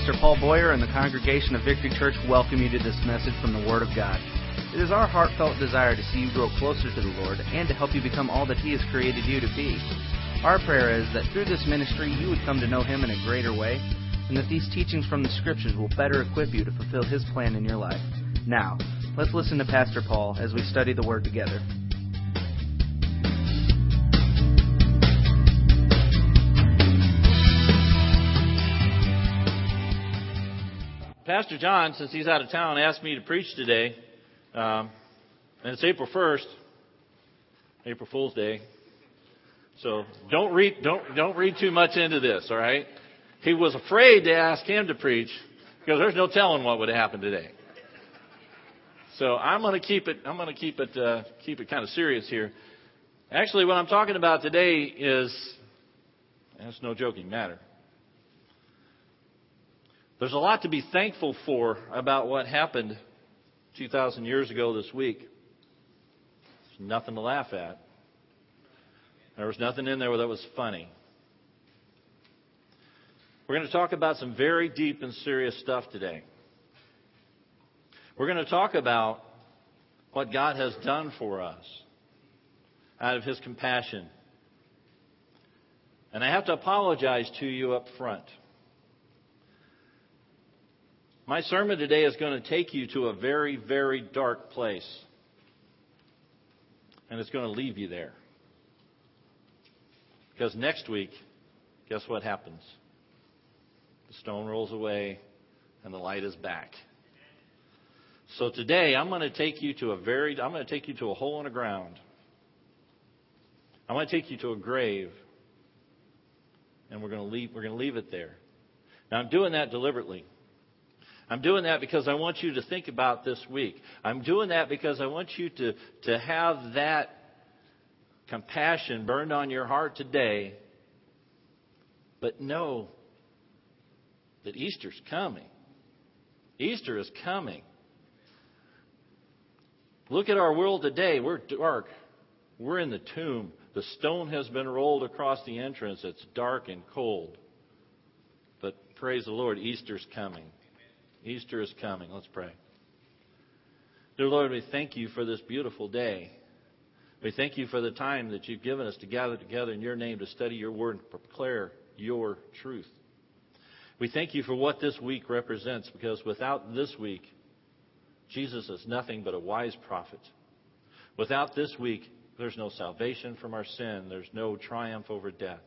Pastor Paul Boyer and the congregation of Victory Church welcome you to this message from the Word of God. It is our heartfelt desire to see you grow closer to the Lord and to help you become all that He has created you to be. Our prayer is that through this ministry you would come to know Him in a greater way, and that these teachings from the Scriptures will better equip you to fulfill His plan in your life. Now, let's listen to Pastor Paul as we study the Word together. Pastor John, since he's out of town, asked me to preach today. Um, and it's April 1st, April Fool's Day. So don't read, don't, don't read too much into this, all right? He was afraid to ask him to preach because there's no telling what would happen today. So I'm going to keep it, I'm going to keep it, uh, keep it kind of serious here. Actually, what I'm talking about today is, it's no joking matter. There's a lot to be thankful for about what happened 2,000 years ago this week. There's nothing to laugh at. There was nothing in there that was funny. We're going to talk about some very deep and serious stuff today. We're going to talk about what God has done for us out of His compassion. And I have to apologize to you up front. My sermon today is going to take you to a very, very dark place. And it's going to leave you there. Because next week, guess what happens? The stone rolls away and the light is back. So today I'm going to take you to a very I'm going to take you to a hole in the ground. I'm going to take you to a grave. And we're going to leave we're going to leave it there. Now I'm doing that deliberately. I'm doing that because I want you to think about this week. I'm doing that because I want you to, to have that compassion burned on your heart today. But know that Easter's coming. Easter is coming. Look at our world today. We're dark. We're in the tomb. The stone has been rolled across the entrance. It's dark and cold. But praise the Lord, Easter's coming. Easter is coming. Let's pray. Dear Lord, we thank you for this beautiful day. We thank you for the time that you've given us to gather together in your name to study your word and declare your truth. We thank you for what this week represents because without this week, Jesus is nothing but a wise prophet. Without this week, there's no salvation from our sin. There's no triumph over death.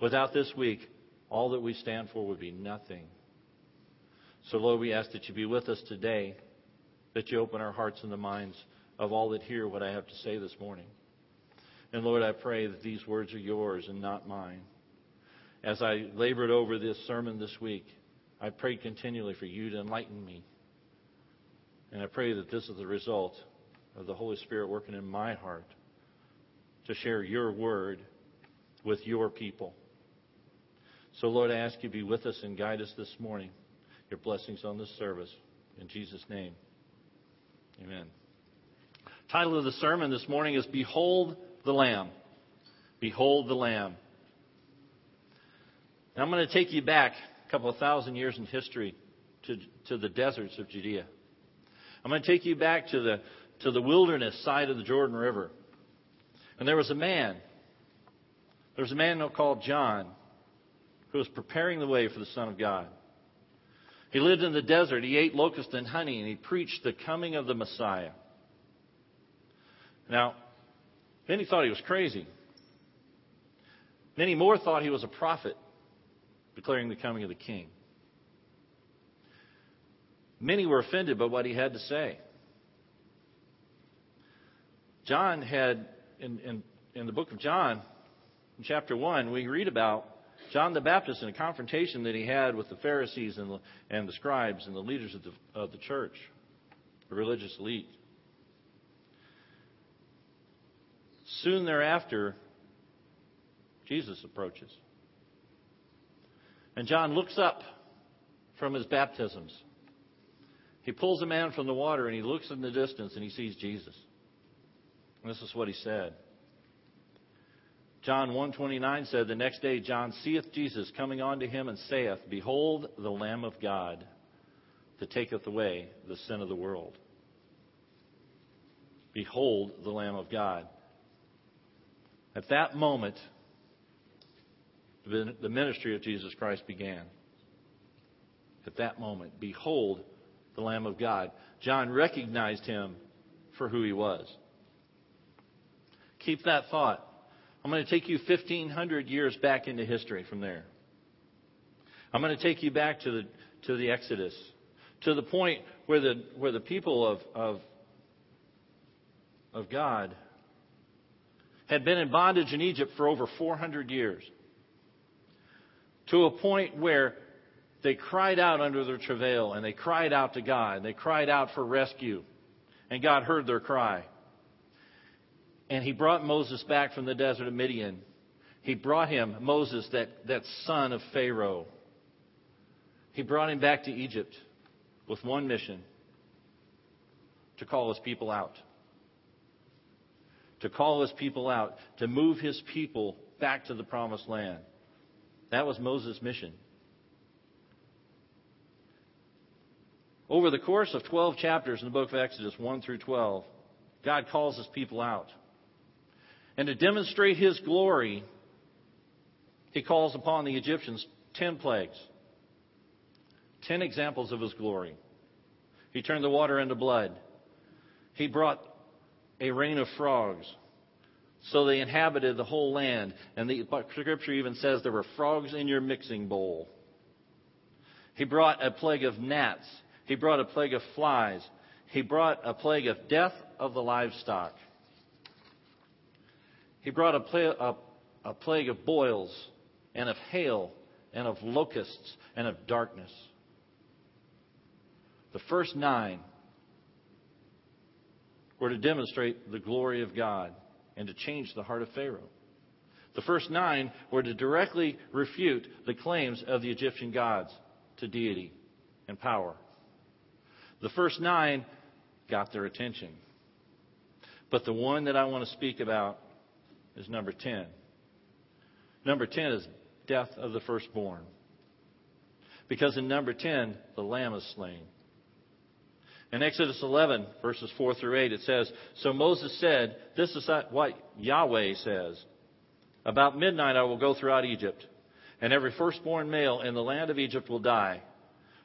Without this week, all that we stand for would be nothing. So, Lord, we ask that you be with us today, that you open our hearts and the minds of all that hear what I have to say this morning. And Lord, I pray that these words are yours and not mine. As I labored over this sermon this week, I prayed continually for you to enlighten me. And I pray that this is the result of the Holy Spirit working in my heart to share your word with your people. So, Lord, I ask you to be with us and guide us this morning your blessings on this service. In Jesus' name, amen. Title of the sermon this morning is Behold the Lamb. Behold the Lamb. Now I'm going to take you back a couple of thousand years in history to, to the deserts of Judea. I'm going to take you back to the, to the wilderness side of the Jordan River. And there was a man. There was a man called John who was preparing the way for the Son of God. He lived in the desert. He ate locust and honey, and he preached the coming of the Messiah. Now, many thought he was crazy. Many more thought he was a prophet declaring the coming of the king. Many were offended by what he had to say. John had, in, in, in the book of John, in chapter 1, we read about John the Baptist in a confrontation that he had with the Pharisees and the, and the scribes and the leaders of the, of the church, the religious elite. Soon thereafter, Jesus approaches. And John looks up from his baptisms. He pulls a man from the water and he looks in the distance and he sees Jesus. And this is what he said John 1:29 said, "The next day John seeth Jesus coming unto him and saith, Behold the Lamb of God, that taketh away the sin of the world." Behold the Lamb of God. At that moment, the ministry of Jesus Christ began. At that moment, behold the Lamb of God. John recognized him for who he was. Keep that thought. I'm going to take you 1,500 years back into history from there. I'm going to take you back to the, to the Exodus, to the point where the, where the people of, of of God had been in bondage in Egypt for over 400 years to a point where they cried out under their travail and they cried out to God. They cried out for rescue. And God heard their cry. And he brought Moses back from the desert of Midian. He brought him, Moses, that, that son of Pharaoh. He brought him back to Egypt with one mission to call his people out to call his people out, to move his people back to the promised land. That was Moses' mission. Over the course of 12 chapters in the book of Exodus, 1 through 12, God calls his people out. And to demonstrate his glory, he calls upon the Egyptians 10 plagues, 10 examples of his glory. He turned the water into blood. He brought a rain of frogs. So they inhabited the whole land. And the scripture even says there were frogs in your mixing bowl. He brought a plague of gnats. He brought a plague of flies. He brought a plague of death of the livestock. He brought a, pla- a, a plague of boils and of hail and of locusts and of darkness. The first nine were to demonstrate the glory of God and to change the heart of Pharaoh. The first nine were to directly refute the claims of the Egyptian gods to deity and power. The first nine got their attention. But the one that I want to speak about is number 10. Number 10 is death of the firstborn. Because in number 10, the lamb is slain. In Exodus 11, verses 4 through 8, it says, So Moses said, This is what Yahweh says. About midnight I will go throughout Egypt, and every firstborn male in the land of Egypt will die,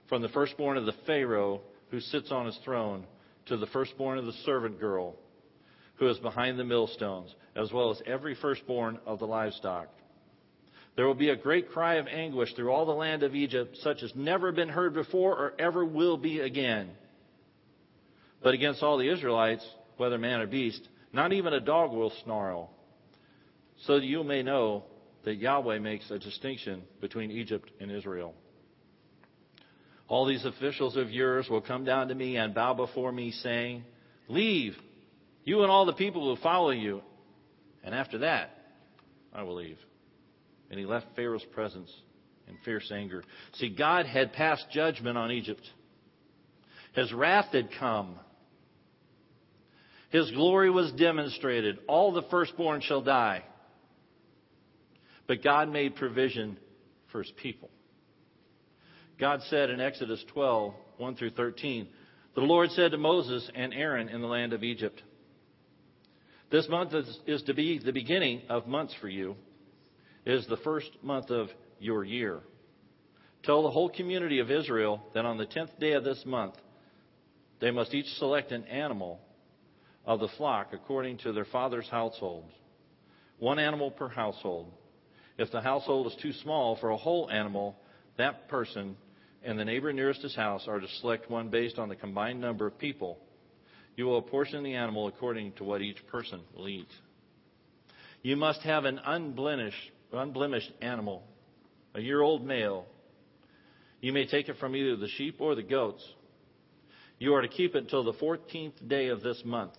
from the firstborn of the Pharaoh who sits on his throne to the firstborn of the servant girl who is behind the millstones, as well as every firstborn of the livestock. There will be a great cry of anguish through all the land of Egypt, such as never been heard before or ever will be again. But against all the Israelites, whether man or beast, not even a dog will snarl. So that you may know that Yahweh makes a distinction between Egypt and Israel. All these officials of yours will come down to me and bow before me, saying, Leave, you and all the people who follow you. And after that, I will leave. And he left Pharaoh's presence in fierce anger. See, God had passed judgment on Egypt. His wrath had come. His glory was demonstrated. All the firstborn shall die. But God made provision for his people. God said in Exodus 12, 1 through 13, The Lord said to Moses and Aaron in the land of Egypt, This month is, is to be the beginning of months for you. It is the first month of your year. Tell the whole community of Israel that on the tenth day of this month, they must each select an animal of the flock according to their father's households, one animal per household. If the household is too small for a whole animal, that person and the neighbor nearest his house are to select one based on the combined number of people. You will apportion the animal according to what each person will eat. You must have an unblemished, unblemished animal, a year old male. You may take it from either the sheep or the goats. You are to keep it until the 14th day of this month.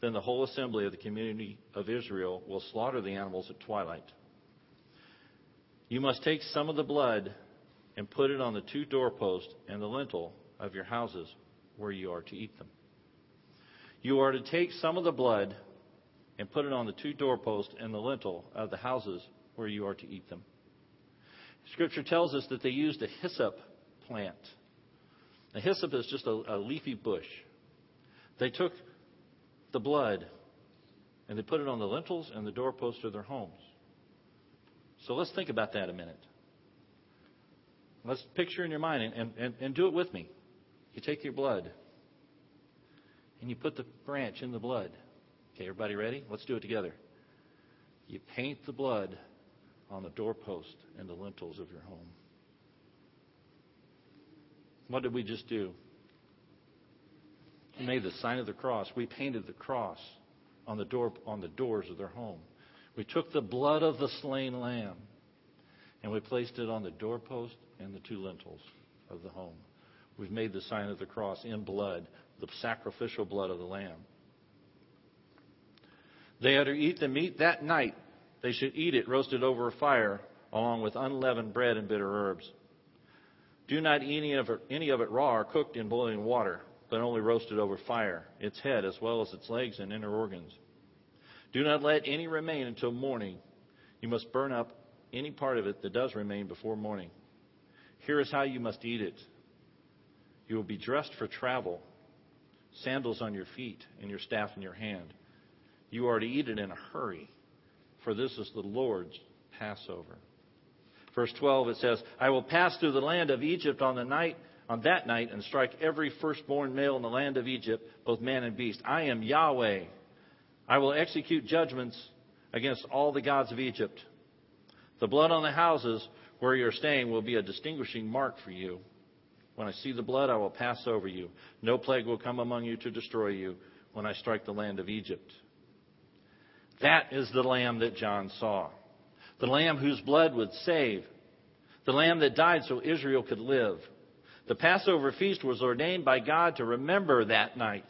Then the whole assembly of the community of Israel will slaughter the animals at twilight. You must take some of the blood and put it on the two doorposts and the lintel of your houses where you are to eat them. You are to take some of the blood and put it on the two doorposts and the lintel of the houses where you are to eat them. Scripture tells us that they used a hyssop plant. A hyssop is just a, a leafy bush. They took the blood and they put it on the lintels and the doorposts of their homes. So let's think about that a minute. Let's picture in your mind and, and, and do it with me. You take your blood and you put the branch in the blood. Okay, everybody ready? Let's do it together. You paint the blood on the doorpost and the lintels of your home. What did we just do? We made the sign of the cross. We painted the cross on the door on the doors of their home. We took the blood of the slain lamb and we placed it on the doorpost and the two lintels of the home. We've made the sign of the cross in blood, the sacrificial blood of the lamb. They are to eat the meat that night. They should eat it roasted over a fire, along with unleavened bread and bitter herbs. Do not eat any of it, any of it raw or cooked in boiling water, but only roasted over fire, its head as well as its legs and inner organs. Do not let any remain until morning. You must burn up any part of it that does remain before morning. Here is how you must eat it. You will be dressed for travel, sandals on your feet, and your staff in your hand. You are to eat it in a hurry, for this is the Lord's Passover. Verse 12 it says, I will pass through the land of Egypt on the night on that night and strike every firstborn male in the land of Egypt, both man and beast. I am Yahweh. I will execute judgments against all the gods of Egypt. The blood on the houses where you are staying will be a distinguishing mark for you. When I see the blood, I will pass over you. No plague will come among you to destroy you when I strike the land of Egypt. That is the lamb that John saw. The lamb whose blood would save. The lamb that died so Israel could live. The Passover feast was ordained by God to remember that night.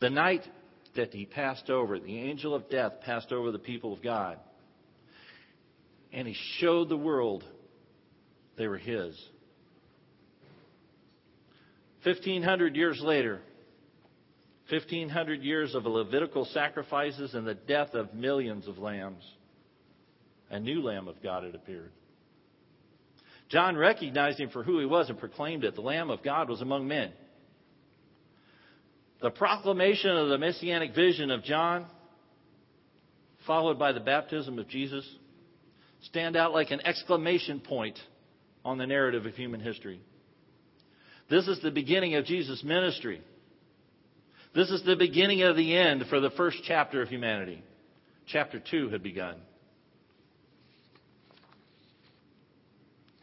The night that he passed over, the angel of death passed over the people of God. And he showed the world they were his. 1,500 years later, 1,500 years of Levitical sacrifices and the death of millions of lambs, a new Lamb of God had appeared. John recognized him for who he was and proclaimed it. The Lamb of God was among men. The proclamation of the messianic vision of John, followed by the baptism of Jesus, stand out like an exclamation point on the narrative of human history. This is the beginning of Jesus' ministry. This is the beginning of the end for the first chapter of humanity. Chapter 2 had begun.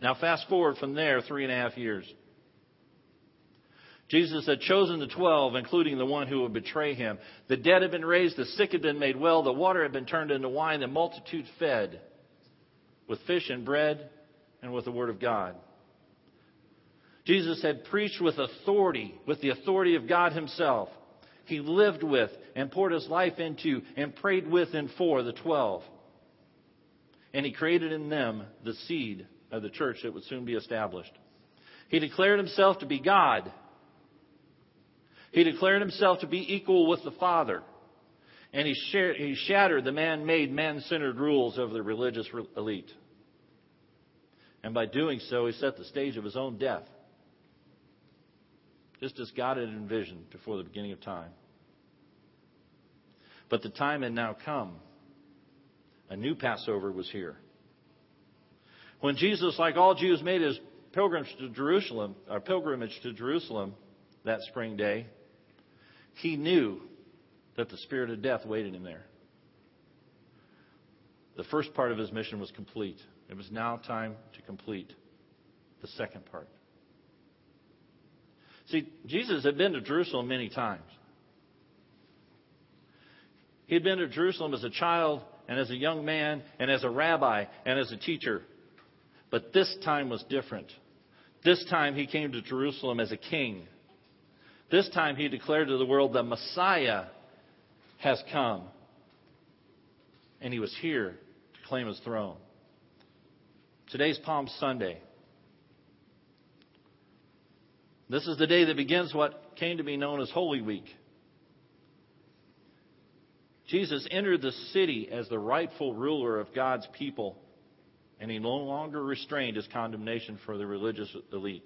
Now, fast forward from there three and a half years. Jesus had chosen the twelve, including the one who would betray him. The dead had been raised, the sick had been made well, the water had been turned into wine, the multitude fed with fish and bread and with the word of God. Jesus had preached with authority, with the authority of God Himself. He lived with and poured His life into and prayed with and for the twelve. And He created in them the seed of the church that would soon be established. He declared himself to be God. He declared himself to be equal with the Father. And he, shared, he shattered the man made, man centered rules of the religious elite. And by doing so, he set the stage of his own death, just as God had envisioned before the beginning of time. But the time had now come. A new Passover was here. When Jesus, like all Jews, made his pilgrimage to Jerusalem, or pilgrimage to Jerusalem that spring day, he knew that the spirit of death waited him there. The first part of his mission was complete. It was now time to complete the second part. See, Jesus had been to Jerusalem many times. He had been to Jerusalem as a child and as a young man and as a rabbi and as a teacher. But this time was different. This time he came to Jerusalem as a king. This time he declared to the world the Messiah has come. And he was here to claim his throne. Today's Palm Sunday. This is the day that begins what came to be known as Holy Week. Jesus entered the city as the rightful ruler of God's people, and he no longer restrained his condemnation for the religious elite.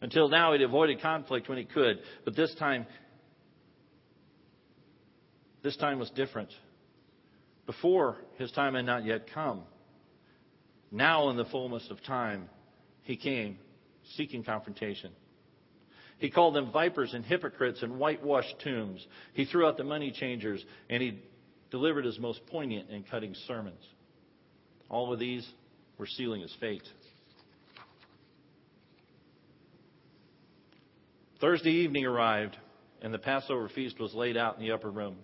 Until now, he'd avoided conflict when he could, but this time, this time was different. Before, his time had not yet come. Now, in the fullness of time, he came seeking confrontation. He called them vipers and hypocrites and whitewashed tombs. He threw out the money changers and he delivered his most poignant and cutting sermons. All of these were sealing his fate. Thursday evening arrived, and the Passover feast was laid out in the upper room.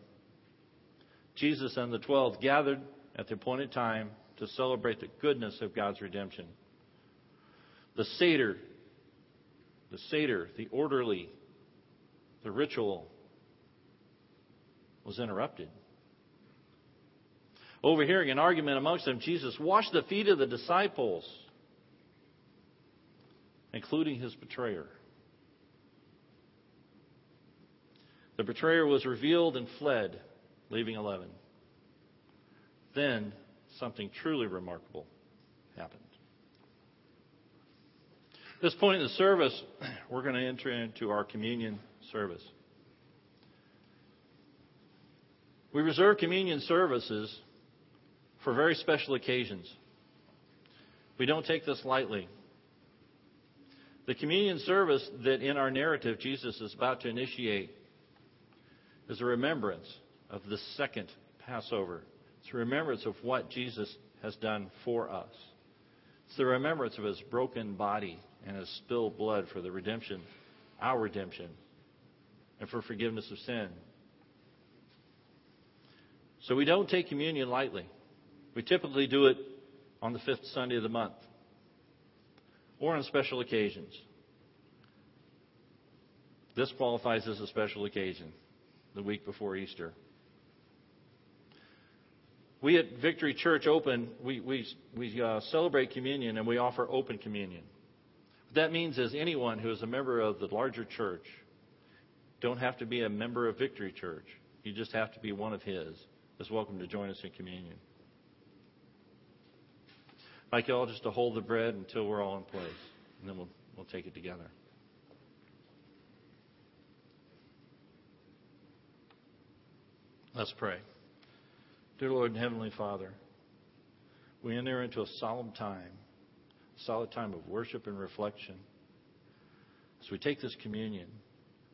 Jesus and the twelve gathered at the appointed time to celebrate the goodness of God's redemption. The Seder, the Seder, the orderly, the ritual was interrupted. Overhearing an argument amongst them, Jesus washed the feet of the disciples, including his betrayer. The betrayer was revealed and fled, leaving 11. Then something truly remarkable happened. At this point in the service, we're going to enter into our communion service. We reserve communion services for very special occasions. We don't take this lightly. The communion service that in our narrative Jesus is about to initiate is a remembrance of the second Passover. It's a remembrance of what Jesus has done for us. It's the remembrance of his broken body and his spilled blood for the redemption, our redemption, and for forgiveness of sin. So we don't take communion lightly. We typically do it on the fifth Sunday of the month or on special occasions. This qualifies as a special occasion the week before Easter. We at Victory Church Open, we, we, we uh, celebrate communion and we offer open communion. That means is anyone who is a member of the larger church don't have to be a member of Victory Church. You just have to be one of his is welcome to join us in communion. Like you all just to hold the bread until we're all in place, and then we'll, we'll take it together. Let's pray. Dear Lord and Heavenly Father, we enter into a solemn time, solid time of worship and reflection. As we take this communion,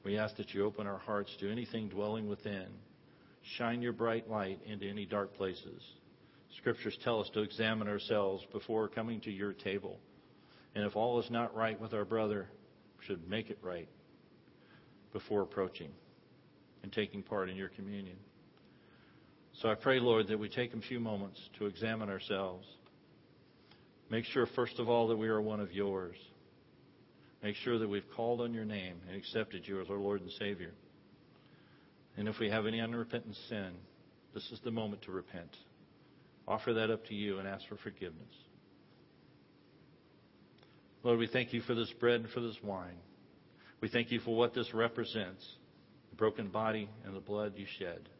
we ask that you open our hearts to anything dwelling within. Shine your bright light into any dark places. Scriptures tell us to examine ourselves before coming to your table. And if all is not right with our brother, we should make it right before approaching and taking part in your communion. So I pray, Lord, that we take a few moments to examine ourselves. Make sure, first of all, that we are one of yours. Make sure that we've called on your name and accepted you as our Lord and Savior. And if we have any unrepentant sin, this is the moment to repent. Offer that up to you and ask for forgiveness. Lord, we thank you for this bread and for this wine. We thank you for what this represents the broken body and the blood you shed.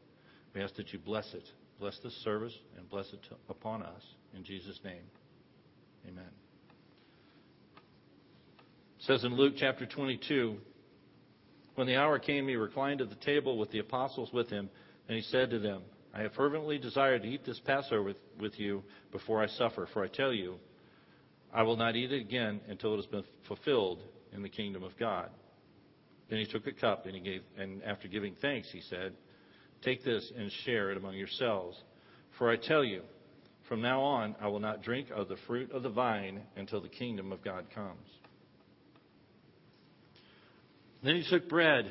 We ask that you bless it. Bless this service and bless it upon us. In Jesus' name, amen. It says in Luke chapter 22, when the hour came, he reclined at the table with the apostles with him, and he said to them, I have fervently desired to eat this Passover with, with you before I suffer, for I tell you, I will not eat it again until it has been fulfilled in the kingdom of God. Then he took a cup, and he gave, and after giving thanks, he said, Take this and share it among yourselves. For I tell you, from now on, I will not drink of the fruit of the vine until the kingdom of God comes. Then he took bread.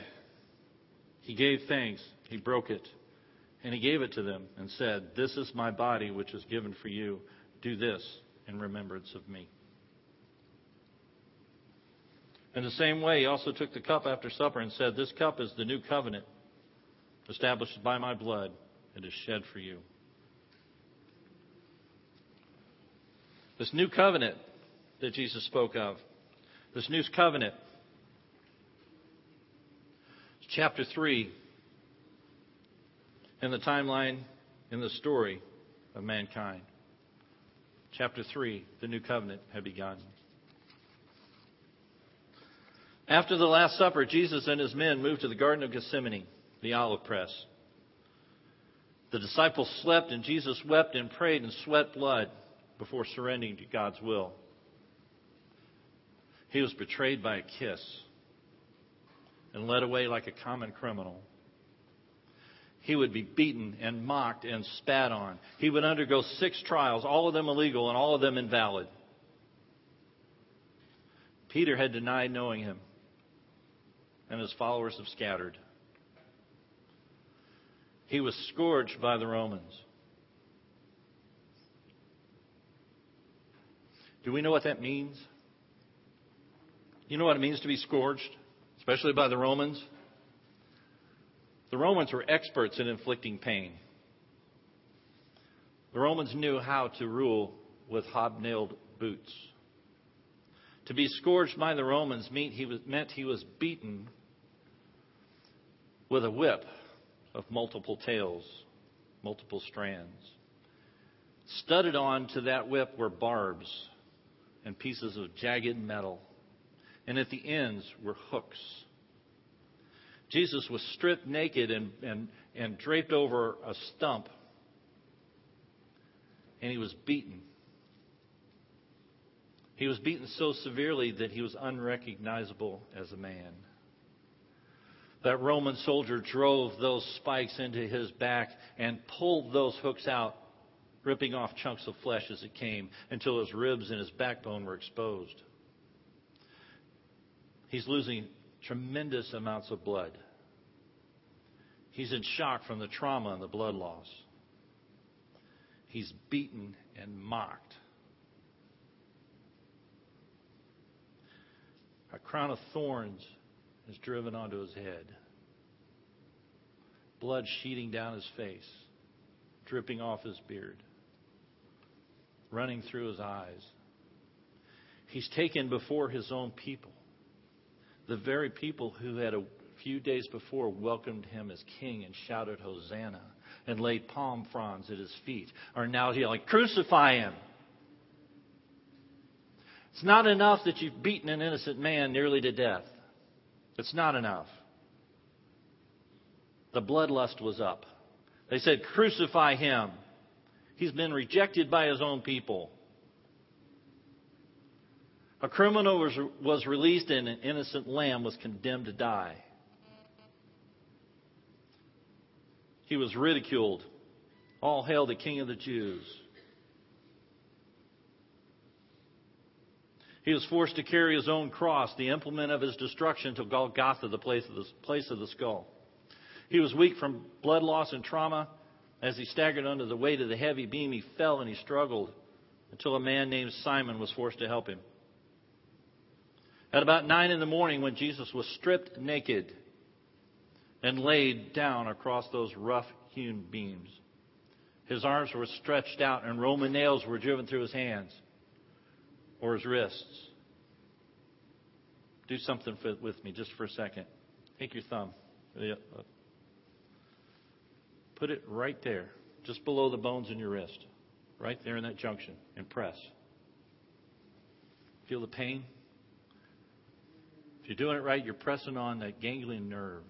He gave thanks. He broke it. And he gave it to them and said, This is my body, which is given for you. Do this in remembrance of me. In the same way, he also took the cup after supper and said, This cup is the new covenant established by my blood, it is shed for you. This new covenant that Jesus spoke of, this new covenant, chapter 3. in the timeline, in the story of mankind. Chapter 3, the new covenant had begun. After the Last Supper, Jesus and his men moved to the Garden of Gethsemane, the olive press. The disciples slept, and Jesus wept and prayed and sweat blood before surrendering to God's will. He was betrayed by a kiss and led away like a common criminal. He would be beaten and mocked and spat on. He would undergo six trials, all of them illegal and all of them invalid. Peter had denied knowing him, and his followers have scattered. He was scourged by the Romans. Do we know what that means? You know what it means to be scourged, especially by the Romans? The Romans were experts in inflicting pain. The Romans knew how to rule with hobnailed boots. To be scourged by the Romans meant he was, meant he was beaten with a whip of multiple tails, multiple strands. Studded on to that whip were barbs and pieces of jagged metal, and at the ends were hooks. Jesus was stripped naked and, and, and draped over a stump, and he was beaten. He was beaten so severely that he was unrecognizable as a man that Roman soldier drove those spikes into his back and pulled those hooks out, ripping off chunks of flesh as it came until his ribs and his backbone were exposed. He's losing tremendous amounts of blood. He's in shock from the trauma and the blood loss. He's beaten and mocked. A crown of thorns is driven onto his head. Blood sheeting down his face, dripping off his beard, running through his eyes. He's taken before his own people, the very people who had a few days before welcomed him as king and shouted Hosanna and laid palm fronds at his feet are now yelling, Crucify him! It's not enough that you've beaten an innocent man nearly to death. It's not enough. The bloodlust was up. They said, Crucify him. He's been rejected by his own people. A criminal was, was released and an innocent lamb was condemned to die. He was ridiculed. All hail the King of the Jews. He was forced to carry his own cross, the implement of his destruction, to Golgotha, the place of the, place of the skull. He was weak from blood loss and trauma. As he staggered under the weight of the heavy beam, he fell and he struggled until a man named Simon was forced to help him. At about nine in the morning, when Jesus was stripped naked and laid down across those rough hewn beams, his arms were stretched out and Roman nails were driven through his hands or his wrists. Do something with me just for a second. Take your thumb. Put it right there, just below the bones in your wrist. Right there in that junction. And press. Feel the pain? If you're doing it right, you're pressing on that ganglion nerve.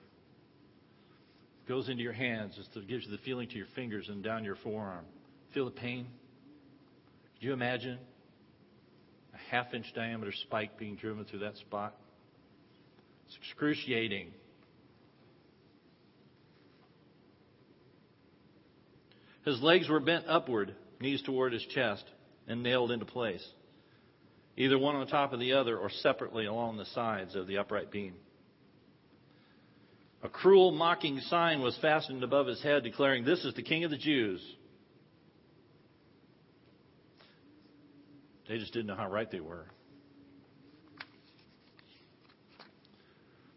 It goes into your hands. It gives you the feeling to your fingers and down your forearm. Feel the pain? Could you imagine a half inch diameter spike being driven through that spot. It's excruciating. His legs were bent upward, knees toward his chest, and nailed into place, either one on top of the other or separately along the sides of the upright beam. A cruel, mocking sign was fastened above his head declaring, This is the King of the Jews. They just didn't know how right they were.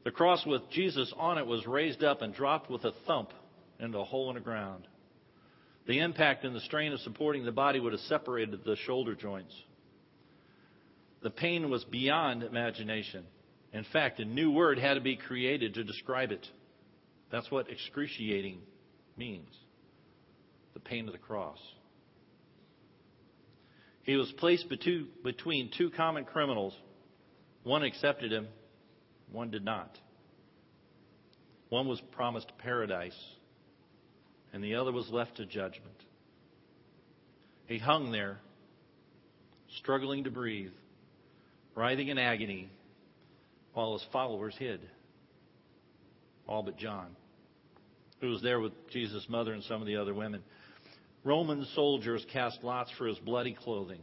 The cross with Jesus on it was raised up and dropped with a thump into a hole in the ground. The impact and the strain of supporting the body would have separated the shoulder joints. The pain was beyond imagination. In fact, a new word had to be created to describe it. That's what excruciating means. the pain of the cross. He was placed between two common criminals. One accepted him, one did not. One was promised paradise, and the other was left to judgment. He hung there, struggling to breathe, writhing in agony, while his followers hid. All but John, who was there with Jesus' mother and some of the other women. Roman soldiers cast lots for his bloody clothing.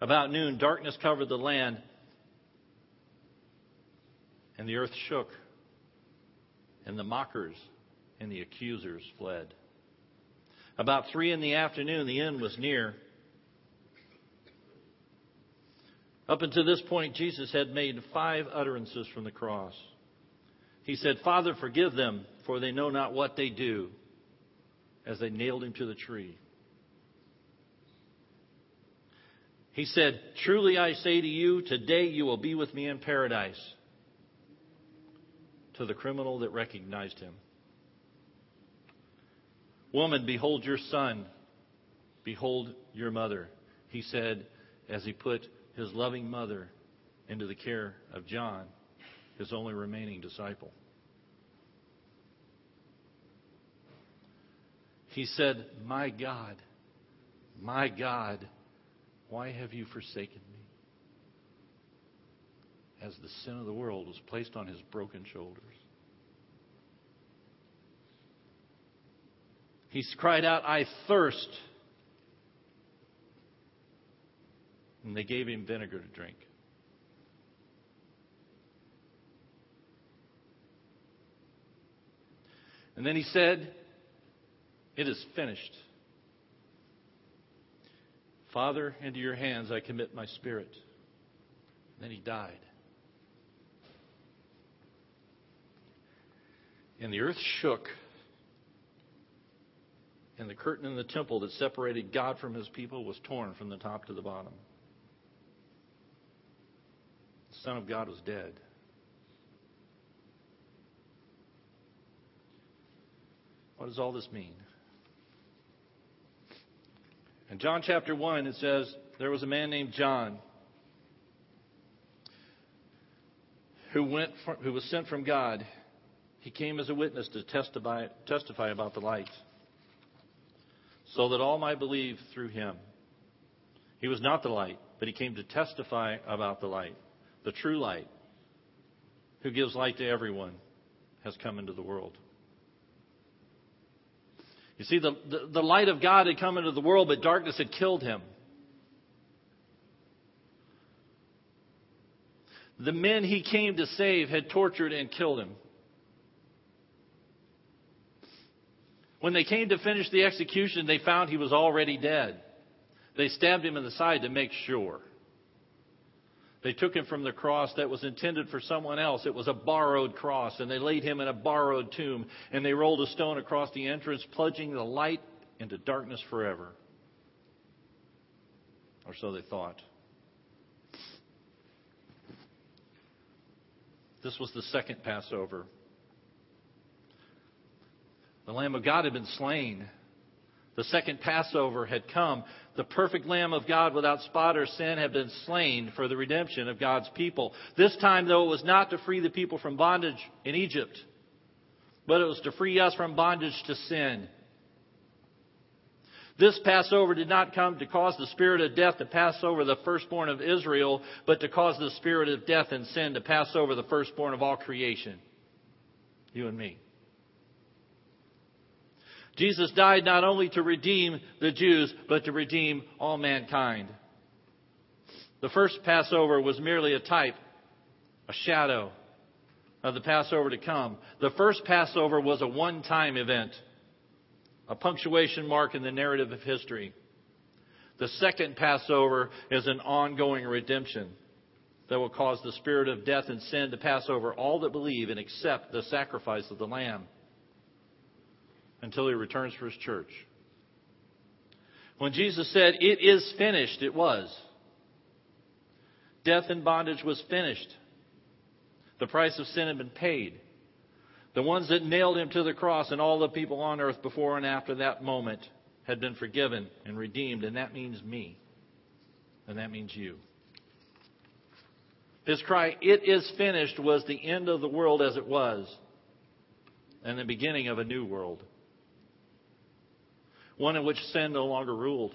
About noon, darkness covered the land, and the earth shook, and the mockers and the accusers fled. About three in the afternoon, the end was near. Up until this point, Jesus had made five utterances from the cross. He said, Father, forgive them, for they know not what they do, as they nailed him to the tree. He said, Truly I say to you, today you will be with me in paradise. To the criminal that recognized him. Woman, behold your son. Behold your mother. He said, as he put his loving mother into the care of John, his only remaining disciple. He said, My God, my God, why have you forsaken me? As the sin of the world was placed on his broken shoulders. He cried out, I thirst. And they gave him vinegar to drink. And then he said, It is finished. Father, into your hands I commit my spirit. And then he died. And the earth shook, and the curtain in the temple that separated God from his people was torn from the top to the bottom. The Son of God was dead. What does all this mean? In John chapter 1, it says, There was a man named John who, went who was sent from God. He came as a witness to testify, testify about the light, so that all might believe through him. He was not the light, but he came to testify about the light, the true light, who gives light to everyone, has come into the world. You see, the, the, the, light of God had come into the world, but darkness had killed him. The men he came to save had tortured and killed him. When they came to finish the execution, they found he was already dead. They stabbed him in the side to make sure. They took him from the cross that was intended for someone else. It was a borrowed cross, and they laid him in a borrowed tomb, and they rolled a stone across the entrance, plunging the light into darkness forever. Or so they thought. This was the second Passover. The Lamb of God had been slain. The second Passover had come. The perfect Lamb of God without spot or sin had been slain for the redemption of God's people. This time, though, it was not to free the people from bondage in Egypt, but it was to free us from bondage to sin. This Passover did not come to cause the spirit of death to pass over the firstborn of Israel, but to cause the spirit of death and sin to pass over the firstborn of all creation. You and me. Jesus died not only to redeem the Jews, but to redeem all mankind. The first Passover was merely a type, a shadow of the Passover to come. The first Passover was a one time event, a punctuation mark in the narrative of history. The second Passover is an ongoing redemption that will cause the spirit of death and sin to pass over all that believe and accept the sacrifice of the Lamb until he returns for his church. When Jesus said, It is finished, it was. Death and bondage was finished. The price of sin had been paid. The ones that nailed him to the cross and all the people on earth before and after that moment had been forgiven and redeemed, and that means me. And that means you. His cry, It is finished, was the end of the world as it was, and the beginning of a new world. One in which sin no longer ruled.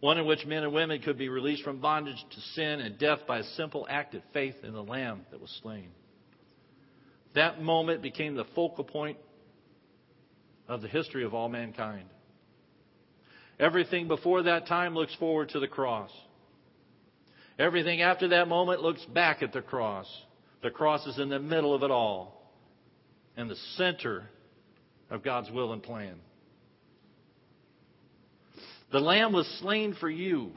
One in which men and women could be released from bondage to sin and death by a simple act of faith in the Lamb that was slain. That moment became the focal point of the history of all mankind. Everything before that time looks forward to the cross. Everything after that moment looks back at the cross. The cross is in the middle of it all and the center of God's will and plan. The Lamb was slain for you.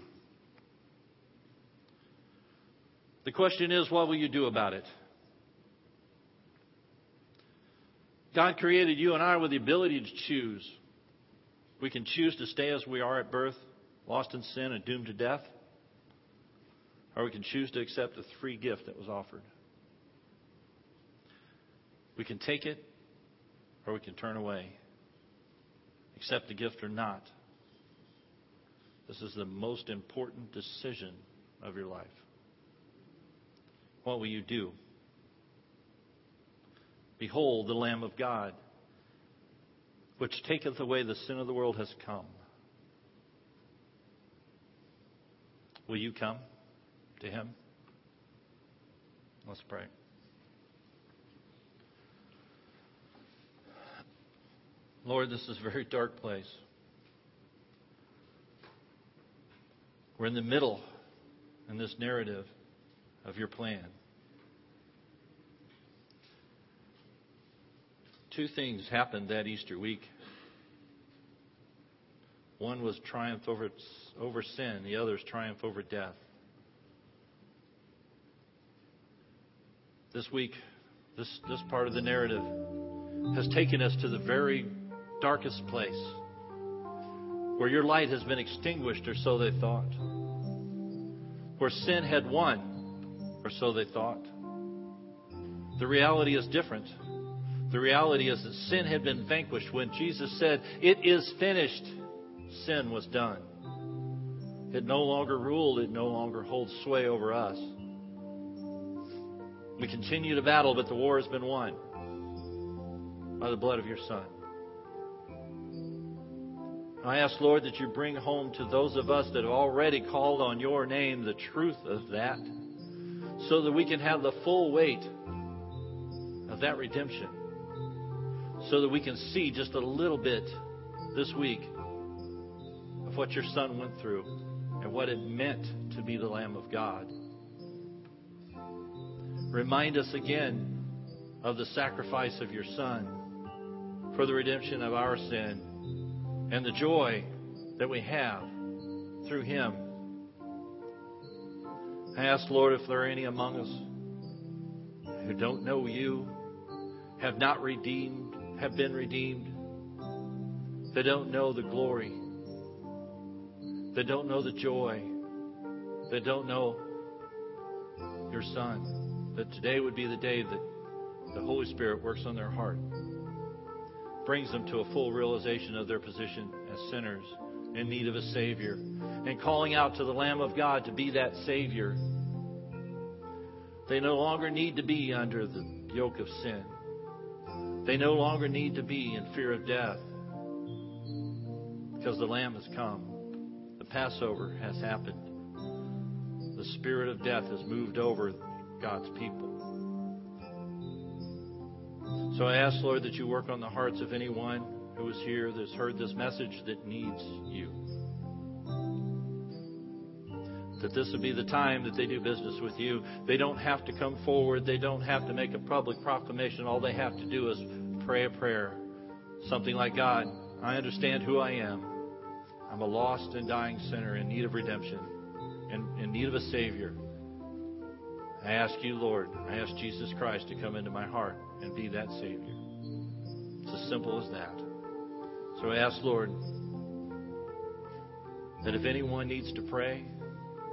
The question is, what will you do about it? God created you and I with the ability to choose. We can choose to stay as we are at birth, lost in sin and doomed to death. Or we can choose to accept the free gift that was offered. We can take it or we can turn away. Accept the gift or not. This is the most important decision of your life. What will you do? Behold, the Lamb of God, which taketh away the sin of the world, has come. Will you come to him? Let's pray. Lord, this is a very dark place. We're in the middle in this narrative of your plan. Two things happened that Easter week. One was triumph over, over sin, the other is triumph over death. This week, this, this part of the narrative has taken us to the very darkest place where your light has been extinguished, or so they thought, where sin had won, or so they thought. The reality is different. The reality is that sin had been vanquished. When Jesus said, It is finished, sin was done. It no longer ruled, it no longer holds sway over us. We continue to battle, but the war has been won by the blood of your Son. I ask, Lord, that you bring home to those of us that have already called on your name the truth of that so that we can have the full weight of that redemption. So that we can see just a little bit this week of what your Son went through and what it meant to be the Lamb of God. Remind us again of the sacrifice of your Son for the redemption of our sin and the joy that we have through Him. I ask, Lord, if there are any among us who don't know you, have not redeemed, have been redeemed, that don't know the glory, that don't know the joy, that don't know your Son, that today would be the day that the Holy Spirit works on their heart brings them to a full realization of their position as sinners in need of a Savior and calling out to the Lamb of God to be that Savior. They no longer need to be under the yoke of sin. They no longer need to be in fear of death because the Lamb has come. The Passover has happened. The spirit of death has moved over God's people. So I ask, Lord, that you work on the hearts of anyone who is here that's heard this message that needs you. That this would be the time that they do business with you. They don't have to come forward. They don't have to make a public proclamation. All they have to do is pray a prayer. Something like, God, I understand who I am. I'm a lost and dying sinner in need of redemption, in, in need of a Savior. I ask you, Lord, I ask Jesus Christ to come into my heart and be that Savior. It's as simple as that. So I ask, Lord, that if anyone needs to pray,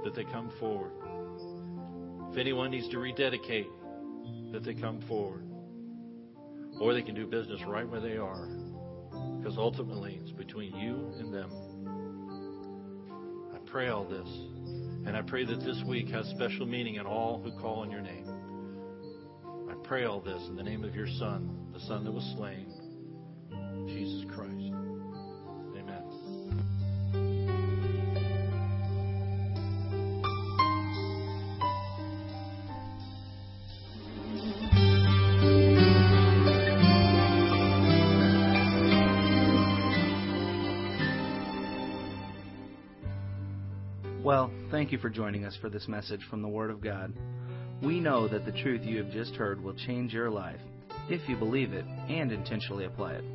that they come forward. If anyone needs to rededicate, that they come forward. or they can do business right where they are. Because ultimately, it's between you and them. I pray all this. And I pray that this week has special meaning in all who call on your name. Pray all this in the name of your Son, the Son that was slain, Jesus Christ. Amen. Well, thank you for joining us for this message from the Word of God. We know that the truth you have just heard will change your life if you believe it and intentionally apply it.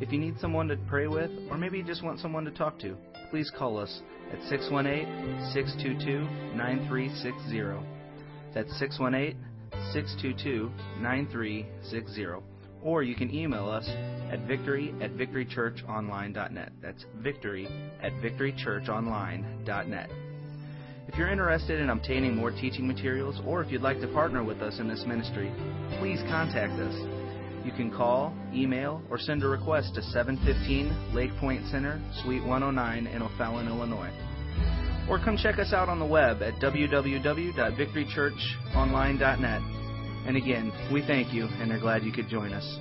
If you need someone to pray with, or maybe you just want someone to talk to, please call us at 618 622 9360. That's 618 622 9360. Or you can email us at victory at victorychurchonline.net. That's victory at victorychurchonline.net. If you're interested in obtaining more teaching materials or if you'd like to partner with us in this ministry, please contact us. You can call, email, or send a request to 715 Lake Point Center, Suite 109 in O'Fallon, Illinois. Or come check us out on the web at www.victorychurchonline.net. And again, we thank you and are glad you could join us.